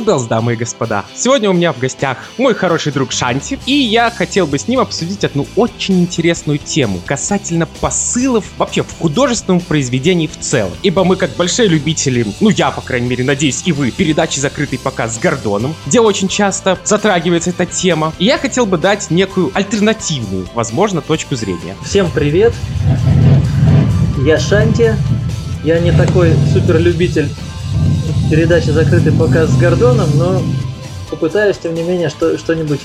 Белс, дамы и господа. Сегодня у меня в гостях мой хороший друг Шанти, и я хотел бы с ним обсудить одну очень интересную тему касательно посылов вообще в художественном произведении в целом. Ибо мы как большие любители, ну я, по крайней мере, надеюсь, и вы, передачи «Закрытый показ» с Гордоном, где очень часто затрагивается эта тема. И я хотел бы дать некую альтернативную, возможно, точку зрения. Всем привет! Я Шанти. Я не такой супер передачи «Закрытый показ» с Гордоном, но попытаюсь, тем не менее, что, что-нибудь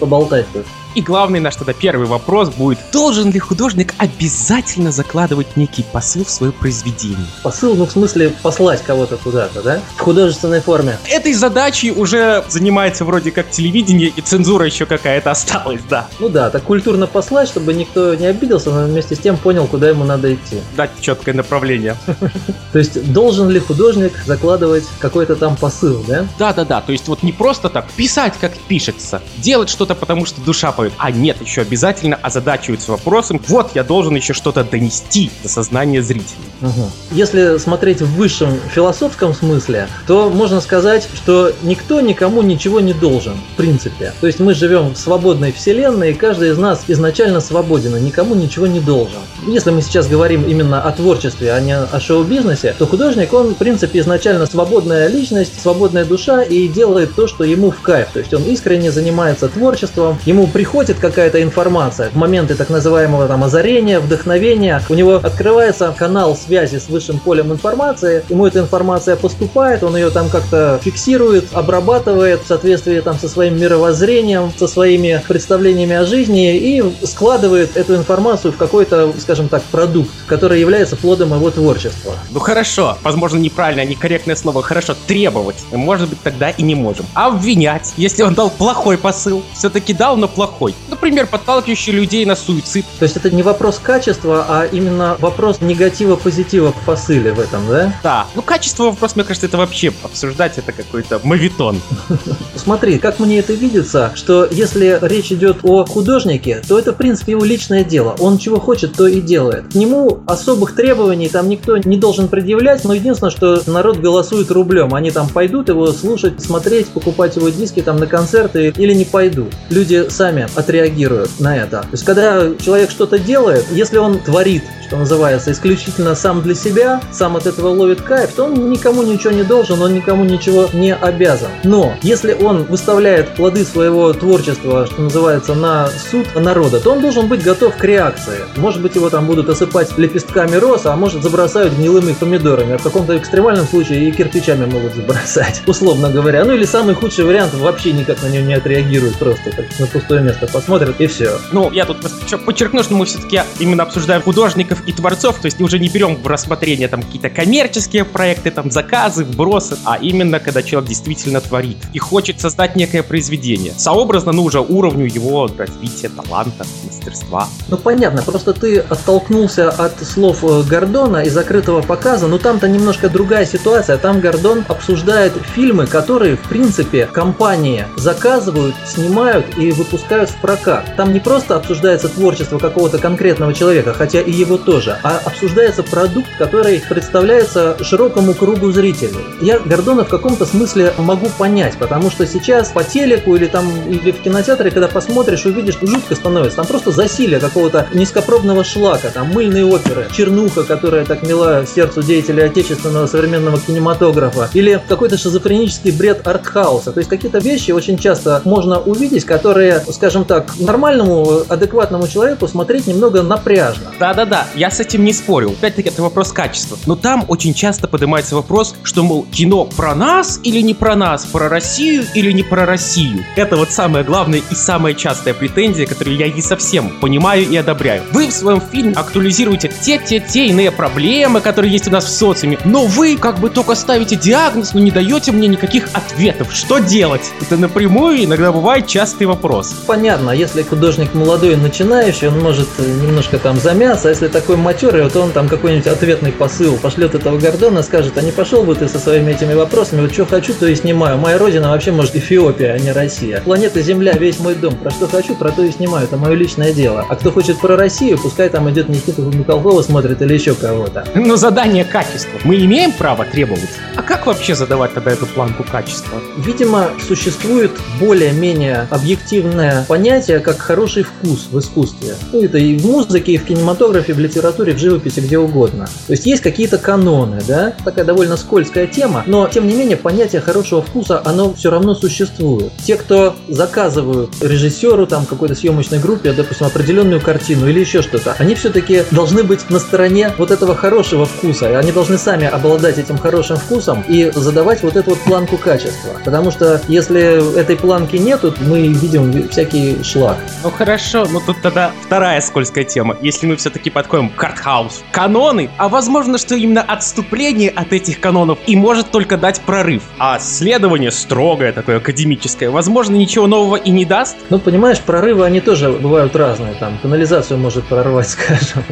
поболтать тут. И главный наш тогда первый вопрос будет, должен ли художник обязательно закладывать некий посыл в свое произведение? Посыл, ну в смысле послать кого-то куда-то, да? В художественной форме. Этой задачей уже занимается вроде как телевидение, и цензура еще какая-то осталась, да. Ну да, так культурно послать, чтобы никто не обиделся, но вместе с тем понял, куда ему надо идти. Дать четкое направление. То есть должен ли художник закладывать какой-то там посыл, да? Да-да-да, то есть вот не просто так писать, как пишется, делать что-то, потому что душа поет, а нет, еще обязательно озадачиваются вопросом, вот я должен еще что-то донести до сознания зрителей. Угу. Если смотреть в высшем философском смысле, то можно сказать, что никто никому ничего не должен, в принципе. То есть мы живем в свободной вселенной, и каждый из нас изначально свободен, и никому ничего не должен. Если мы сейчас говорим именно о творчестве, а не о шоу-бизнесе, то художник, он, в принципе, изначально свободная личность, свободная душа и делает то, что ему в кайф. То есть он искренне занимается творчеством, ему приходит какая-то информация. В моменты так называемого там озарения, вдохновения, у него открывается канал связи с высшим полем информации, ему эта информация поступает, он ее там как-то фиксирует, обрабатывает в соответствии там со своим мировоззрением, со своими представлениями о жизни и складывает эту информацию в какой-то, скажем так, продукт, который является плодом его творчества. Ну хорошо, возможно неправильное, некорректное слово, хорошо, требовать, может быть тогда и не можем. А обвинять, если он дал плохой посыл, все-таки дал, но плохой. Например, подталкивающий людей на суицид. То есть это не вопрос качества, а именно вопрос негатива-позитива в посыле в этом, да? Да. Ну качество вопрос, мне кажется, это вообще обсуждать, это какой-то мавитон. Смотри, как мне это видится, что если речь идет о художнике, то это, в принципе, его личное дело. Он чего хочет, то и делает. К нему особых требований там никто не должен предъявлять, но единственное, что народ голосует рублем. Они там пойдут его слушать, смотреть, покупать его диски там на концерты или не пойдут. Люди сами отреагируют на это. То есть, когда человек что-то делает, если он творит что называется, исключительно сам для себя, сам от этого ловит кайф, то он никому ничего не должен, он никому ничего не обязан. Но если он выставляет плоды своего творчества, что называется, на суд народа, то он должен быть готов к реакции. Может быть, его там будут осыпать лепестками роз, а может забросают гнилыми помидорами, а в каком-то экстремальном случае и кирпичами могут забросать, условно говоря. Ну или самый худший вариант, вообще никак на него не отреагируют, просто как на пустое место посмотрят и все. Ну, я тут подчеркну, что мы все-таки именно обсуждаем художников и творцов, то есть уже не берем в рассмотрение там какие-то коммерческие проекты, там заказы, вбросы, а именно когда человек действительно творит и хочет создать некое произведение, сообразно, ну, уже уровню его развития, таланта, мастерства. Ну, понятно, просто ты оттолкнулся от слов э, Гордона и закрытого показа, но там-то немножко другая ситуация, там Гордон обсуждает фильмы, которые, в принципе, компании заказывают, снимают и выпускают в прокат. Там не просто обсуждается творчество какого-то конкретного человека, хотя и его тоже, а обсуждается продукт, который представляется широкому кругу зрителей. Я Гордона в каком-то смысле могу понять, потому что сейчас по телеку или там или в кинотеатре, когда посмотришь, увидишь, жутко становится. Там просто засилие какого-то низкопробного шлака, там мыльные оперы, чернуха, которая так мила сердцу деятелей отечественного современного кинематографа, или какой-то шизофренический бред артхауса. То есть какие-то вещи очень часто можно увидеть, которые, скажем так, нормальному, адекватному человеку смотреть немного напряжно. Да-да-да, я с этим не спорю. Опять-таки, это вопрос качества. Но там очень часто поднимается вопрос, что, мол, кино про нас или не про нас, про Россию или не про Россию. Это вот самая главная и самая частая претензия, которую я не совсем понимаю и одобряю. Вы в своем фильме актуализируете те-те-те иные проблемы, которые есть у нас в социуме, но вы как бы только ставите диагноз, но не даете мне никаких ответов. Что делать? Это напрямую иногда бывает частый вопрос. Понятно, если художник молодой начинающий, он может немножко там замяться, а если так такой матерый, вот он там какой-нибудь ответный посыл пошлет этого Гордона, скажет, а не пошел бы ты со своими этими вопросами, вот что хочу, то и снимаю. Моя родина вообще может Эфиопия, а не Россия. Планета Земля, весь мой дом. Про что хочу, про то и снимаю. Это мое личное дело. А кто хочет про Россию, пускай там идет Никита Михалкова смотрит или еще кого-то. Но задание качества. Мы имеем право требовать. А как вообще задавать тогда эту планку качества? Видимо, существует более-менее объективное понятие, как хороший вкус в искусстве. Ну, это и в музыке, и в кинематографе, в литературе, в живописи, где угодно. То есть есть какие-то каноны, да? Такая довольно скользкая тема, но тем не менее понятие хорошего вкуса, оно все равно существует. Те, кто заказывают режиссеру, там, какой-то съемочной группе, допустим, определенную картину или еще что-то, они все-таки должны быть на стороне вот этого хорошего вкуса. И они должны сами обладать этим хорошим вкусом и задавать вот эту вот планку качества. Потому что если этой планки нету, мы видим всякий шлак. Ну хорошо, но тут тогда вторая скользкая тема. Если мы все-таки подходим к артхаус. Каноны, а возможно, что именно отступление от этих канонов и может только дать прорыв. А следование строгое, такое академическое, возможно, ничего нового и не даст. Ну, понимаешь, прорывы, они тоже бывают разные. Там канализацию может прорвать, скажем.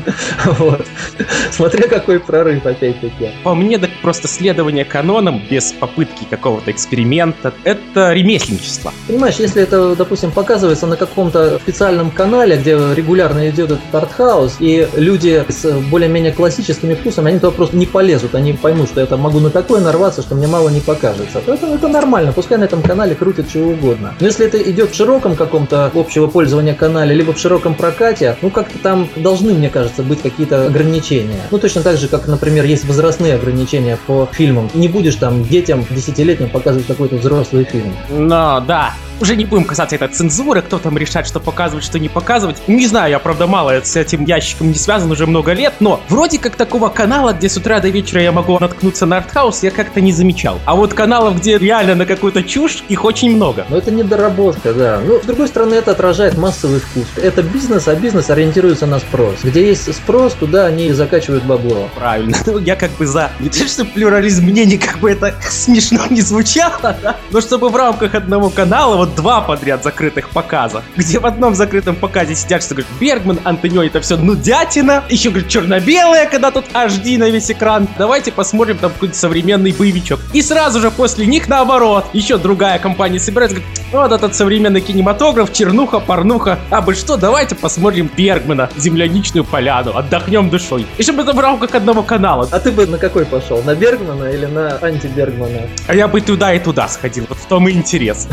Вот. Смотря какой прорыв, опять-таки. По мне, так просто следование канонам без попытки какого-то эксперимента, это ремесленничество. Понимаешь, если это, допустим, показывается на каком-то специальном канале, где регулярно идет этот артхаус, и люди с более-менее классическими вкусами, они туда просто не полезут, они поймут, что я там могу на такое нарваться, что мне мало не покажется. Поэтому это нормально, пускай на этом канале крутят чего угодно. Но если это идет в широком каком-то общего пользования канале, либо в широком прокате, ну как-то там должны, мне кажется, быть какие-то ограничения. Ну точно так же, как, например, есть возрастные ограничения по фильмам. Не будешь там детям десятилетним показывать какой-то взрослый фильм. Но, да, уже не будем касаться этой цензуры, кто там решает, что показывать, что не показывать. Не знаю, я правда мало с этим ящиком не связан уже много лет, но вроде как такого канала, где с утра до вечера я могу наткнуться на артхаус, я как-то не замечал. А вот каналов, где реально на какую-то чушь, их очень много. Но это недоработка, да. Ну, с другой стороны, это отражает массовый вкус. Это бизнес, а бизнес ориентируется на спрос. Где есть спрос, туда они закачивают бабло. Правильно. Ну, я как бы за. Не то, что плюрализм мнений, как бы это смешно не звучало, да? Но чтобы в рамках одного канала вот два подряд закрытых показа, где в одном закрытом показе сидят, что говорит, Бергман, Антонио, это все нудятина, еще, говорит, черно-белое, когда тут HD на весь экран. Давайте посмотрим там какой-то современный боевичок. И сразу же после них наоборот, еще другая компания собирается, говорит, вот этот современный кинематограф, чернуха, порнуха. А бы что, давайте посмотрим Бергмана, земляничную поляну, отдохнем душой. И чтобы это в рамках одного канала. А ты бы на какой пошел? На Бергмана или на анти-Бергмана? А я бы туда и туда сходил. Вот в том и интерес.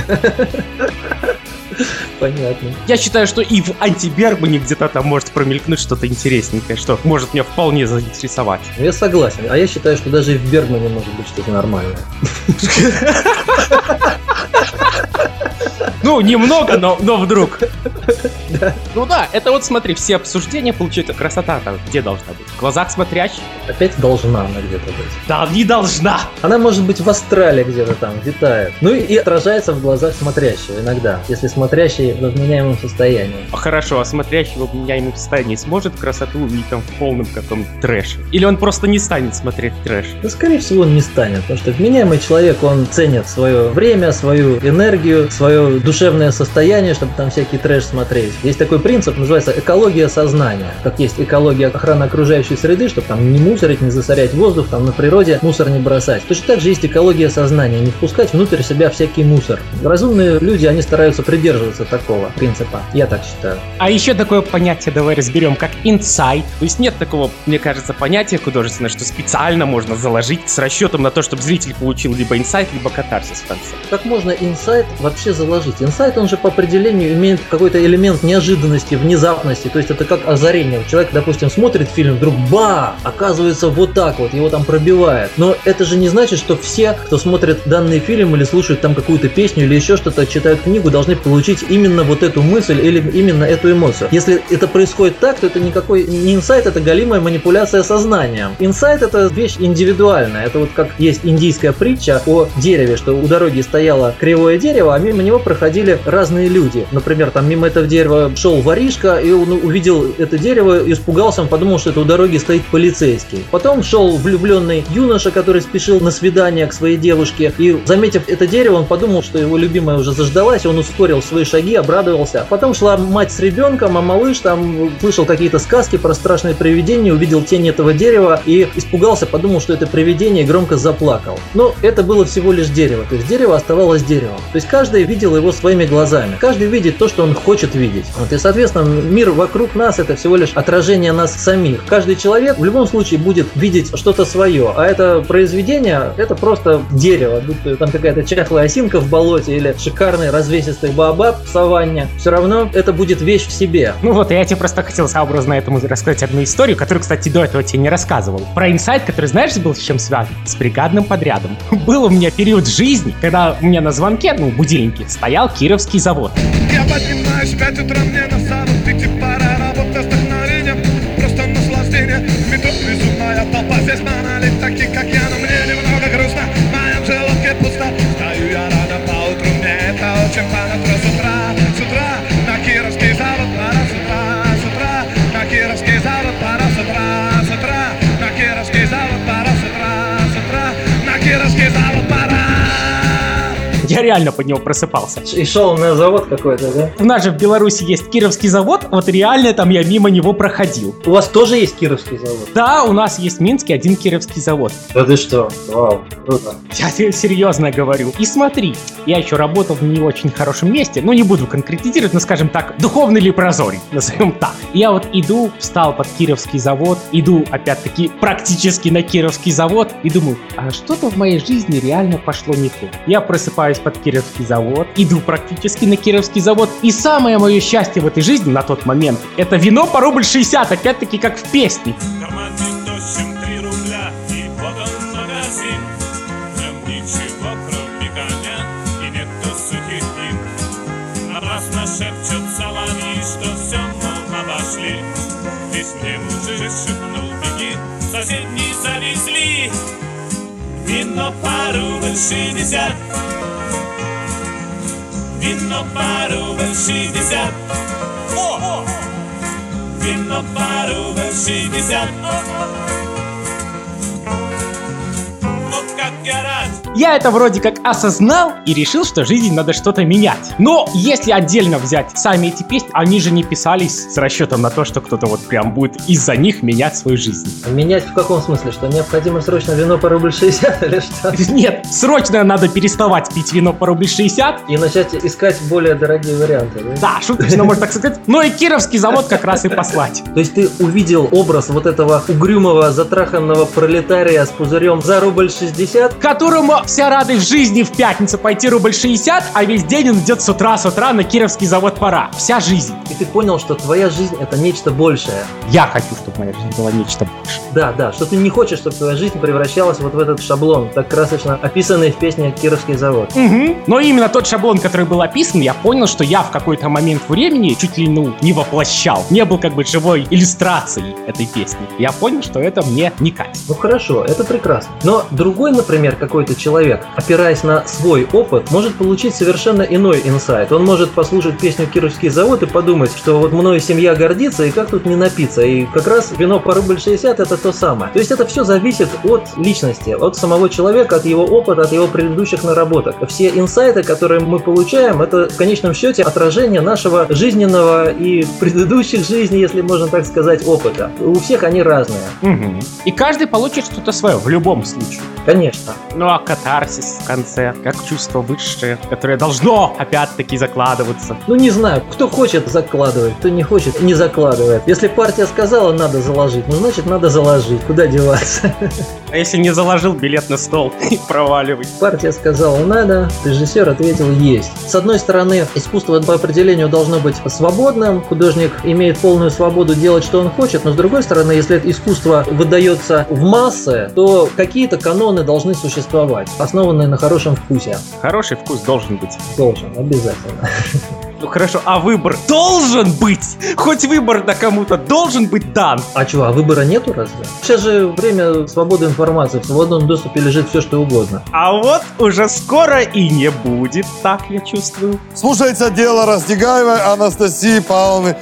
Понятно. Я считаю, что и в антибергмане где-то там может промелькнуть что-то интересненькое, что может меня вполне заинтересовать. Я согласен. А я считаю, что даже и в Бергмане может быть что-то нормальное. Ну, немного, но, но вдруг. Ну да, это вот смотри, все обсуждения получают красота там где должна быть? В глазах смотрящих? Опять должна она где-то быть. Да, не должна. Она может быть в астрале где-то там, витает. Ну и отражается в глазах смотрящего иногда, если смотрящий в вменяемом состоянии. А хорошо, а смотрящий в вменяемом состоянии сможет красоту увидеть там в полном каком-то трэше? Или он просто не станет смотреть трэш? Да, скорее всего, он не станет, потому что вменяемый человек, он ценит свое время, свою энергию, свое душевное состояние, чтобы там всякий трэш смотреть. Есть такой принцип, называется экология сознания. Как есть экология охраны окружающей среды, чтобы там не мусорить, не засорять воздух, там на природе мусор не бросать. Точно так же есть экология сознания, не впускать внутрь себя всякий мусор. Разумные люди, они стараются придерживаться такого принципа. Я так считаю. А еще такое понятие давай разберем, как инсайт. То есть нет такого, мне кажется, понятия художественного, что специально можно заложить с расчетом на то, чтобы зритель получил либо инсайт, либо катарсис в конце. Как можно инсайт вообще заложить? Инсайт, он же по определению имеет какой-то элемент неожиданности, внезапности. То есть это как озарение. Человек, допустим, смотрит фильм, вдруг ба, оказывается вот так вот, его там пробивает. Но это же не значит, что все, кто смотрит данный фильм или слушает там какую-то песню или еще что-то, читают книгу, должны получить именно вот эту мысль или именно эту эмоцию. Если это происходит так, то это никакой не инсайт, это галимая манипуляция сознанием. Инсайт это вещь индивидуальная. Это вот как есть индийская притча о дереве, что у дороги стояло кривое дерево, дерево, а мимо него проходили разные люди. Например, там мимо этого дерева шел воришка, и он увидел это дерево, испугался, он подумал, что это у дороги стоит полицейский. Потом шел влюбленный юноша, который спешил на свидание к своей девушке, и заметив это дерево, он подумал, что его любимая уже заждалась, он ускорил свои шаги, обрадовался. Потом шла мать с ребенком, а малыш там слышал какие-то сказки про страшные привидения, увидел тень этого дерева и испугался, подумал, что это привидение, и громко заплакал. Но это было всего лишь дерево, то есть дерево оставалось деревом. То есть каждый видел его своими глазами. Каждый видит то, что он хочет видеть. Вот, и, соответственно, мир вокруг нас это всего лишь отражение нас самих. Каждый человек в любом случае будет видеть что-то свое, а это произведение, это просто дерево, будто там какая-то чахлая осинка в болоте или шикарный развесистый баобаб в саванне. Все равно это будет вещь в себе. Ну вот, я тебе просто хотел сообразно этому рассказать одну историю, которую, кстати, до этого тебе не рассказывал. Про инсайт, который, знаешь, был с чем связан? С бригадным подрядом. Был у меня период жизни, когда у меня на звонке, ну, будильнике, стоял Кировский завод. Я поднимаюсь в 5 утра, мне реально под него просыпался. И шел на завод какой-то, да? У нас же в Беларуси есть Кировский завод, вот реально там я мимо него проходил. У вас тоже есть Кировский завод? Да, у нас есть в Минске один Кировский завод. Да ты что? Вау, круто. Я серьезно говорю. И смотри, я еще работал в не очень хорошем месте, ну не буду конкретизировать, но скажем так, духовный ли прозорий, назовем так. Я вот иду, встал под Кировский завод, иду опять-таки практически на Кировский завод и думаю, а что-то в моей жизни реально пошло не то. Я просыпаюсь под Кировский завод, иду практически на Кировский завод, и самое мое счастье в этой жизни на тот момент, это вино по рубль 60, опять-таки как в песне. Шепчет соловьи, что все мы обошли. Весне мужик шепнул, беги, соседние завезли. Вино по рубль шестьдесят, вино по рубль шестьдесят. Вино по рубль шестьдесят. Я это вроде как осознал и решил, что жизнь надо что-то менять. Но если отдельно взять сами эти песни, они же не писались с расчетом на то, что кто-то вот прям будет из-за них менять свою жизнь. Менять в каком смысле? Что необходимо срочно вино по рубль 60 или что? Нет, срочно надо переставать пить вино по рубль 60. И начать искать более дорогие варианты, да? Да, шуточно можно так сказать. Но и Кировский завод как раз и послать. То есть ты увидел образ вот этого угрюмого, затраханного пролетария с пузырем за рубль 60? Которому вся радость жизни в пятницу пойти рубль 60, а весь день он идет с утра с утра на Кировский завод пора. Вся жизнь. И ты понял, что твоя жизнь это нечто большее. Я хочу, чтобы моя жизнь была нечто большее. Да, да, что ты не хочешь, чтобы твоя жизнь превращалась вот в этот шаблон, так красочно описанный в песне «Кировский завод». Угу. Но именно тот шаблон, который был описан, я понял, что я в какой-то момент времени чуть ли ну не воплощал. Не был как бы живой иллюстрацией этой песни. Я понял, что это мне не катит. Ну хорошо, это прекрасно. Но другой, например, какой-то человек, опираясь на свой опыт, может получить совершенно иной инсайт. Он может послушать песню «Кировский завод» и подумать, что вот мною семья гордится, и как тут не напиться. И как раз вино по рубль 60 это то самое. То есть это все зависит от личности, от самого человека, от его опыта, от его предыдущих наработок. Все инсайты, которые мы получаем, это в конечном счете отражение нашего жизненного и предыдущих жизней, если можно так сказать, опыта. У всех они разные. Угу. И каждый получит что-то свое в любом случае. Конечно. Ну а катарсис в конце, как чувство высшее, которое должно опять-таки закладываться. Ну не знаю, кто хочет закладывать, кто не хочет, не закладывает. Если партия сказала, надо заложить, ну значит надо заложить, куда деваться. А если не заложил билет на стол и проваливай? Партия сказала надо, режиссер ответил есть. С одной стороны, искусство по определению должно быть свободным, художник имеет полную свободу делать, что он хочет, но с другой стороны, если это искусство выдается в массы, то какие-то каноны должны существовать, основанные на хорошем вкусе. Хороший вкус должен быть. Должен, обязательно. Ну хорошо, а выбор должен быть? Хоть выбор на кому-то должен быть дан? А чего, а выбора нету разве? Сейчас же время свободы информации, в свободном доступе лежит все, что угодно. А вот уже скоро и не будет, так я чувствую. Слушается дело Растегаевой Анастасии Павловны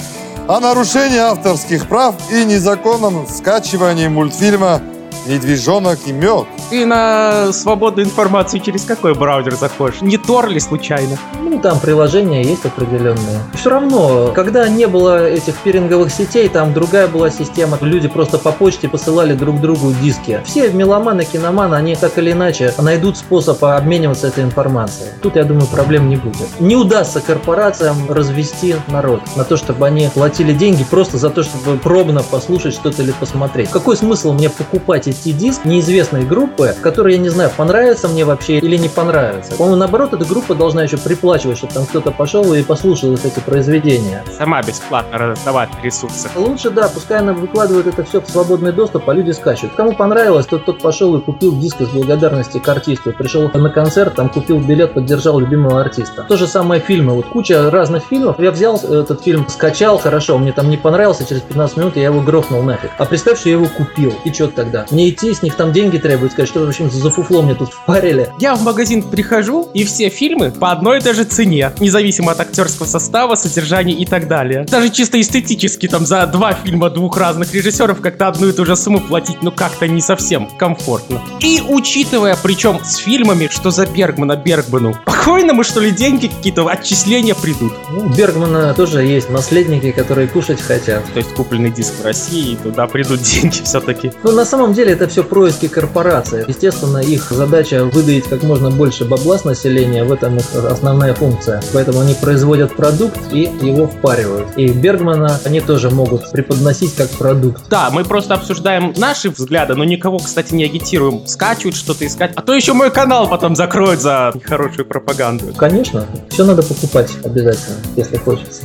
о нарушении авторских прав и незаконном скачивании мультфильма «Медвежонок и мед». Ты на свободную информацию через какой браузер заходишь? Не Тор ли случайно? Ну, там приложения есть определенные. Все равно, когда не было этих пиринговых сетей, там другая была система. Люди просто по почте посылали друг другу диски. Все меломаны, киноманы, они так или иначе найдут способ обмениваться этой информацией. Тут, я думаю, проблем не будет. Не удастся корпорациям развести народ на то, чтобы они платили деньги просто за то, чтобы пробно послушать что-то или посмотреть. Какой смысл мне покупать эти диск неизвестной группы, которые, я не знаю, понравится мне вообще или не понравится? По-моему, наоборот, эта группа должна еще приплачивать чтобы там кто-то пошел и послушал эти произведения. Сама бесплатно раздавать ресурсы. Лучше, да, пускай она выкладывает это все в свободный доступ, а люди скачут. Кому понравилось, тот тот пошел и купил диск из благодарности к артисту. Пришел на концерт, там купил билет, поддержал любимого артиста. То же самое фильмы. Вот куча разных фильмов. Я взял этот фильм, скачал, хорошо, мне там не понравился, через 15 минут я его грохнул нафиг. А представь, что я его купил. И что тогда? Мне идти, с них там деньги требуют, сказать, что в общем за фуфло мне тут впарили. Я в магазин прихожу, и все фильмы по одной и той же цене, независимо от актерского состава, содержания и так далее. Даже чисто эстетически там за два фильма двух разных режиссеров как-то одну и ту же сумму платить, ну как-то не совсем комфортно. И учитывая, причем с фильмами, что за Бергмана Бергману, спокойно мы что ли деньги какие-то, отчисления придут. Ну, у Бергмана тоже есть наследники, которые кушать хотят. То есть купленный диск в России, и туда придут деньги все-таки. Ну, на самом деле это все происки корпорации. Естественно, их задача выдавить как можно больше бабла с населения, в этом их основная функция. Поэтому они производят продукт и его впаривают. И Бергмана они тоже могут преподносить как продукт. Да, мы просто обсуждаем наши взгляды, но никого, кстати, не агитируем скачивать что-то искать. А то еще мой канал потом закроют за нехорошую пропаганду. Конечно, все надо покупать обязательно, если хочется.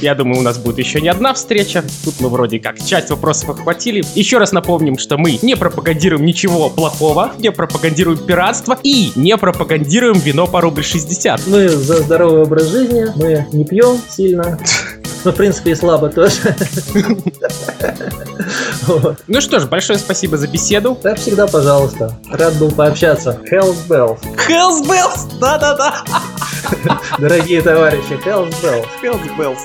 Я думаю, у нас будет еще не одна встреча. Тут мы вроде как часть вопросов охватили. Еще раз напомним, что мы не пропагандируем ничего плохого, не пропагандируем пиратство и не пропагандируем вино по рубль 60. Мы за здоровый образ жизни, мы не пьем сильно. Ну, в принципе, и слабо тоже. Ну что ж, большое спасибо за беседу. Как всегда, пожалуйста. Рад был пообщаться. Hells Bells. Hells Bells! Да-да-да! Дорогие товарищи, Hells Bells. Hells Bells.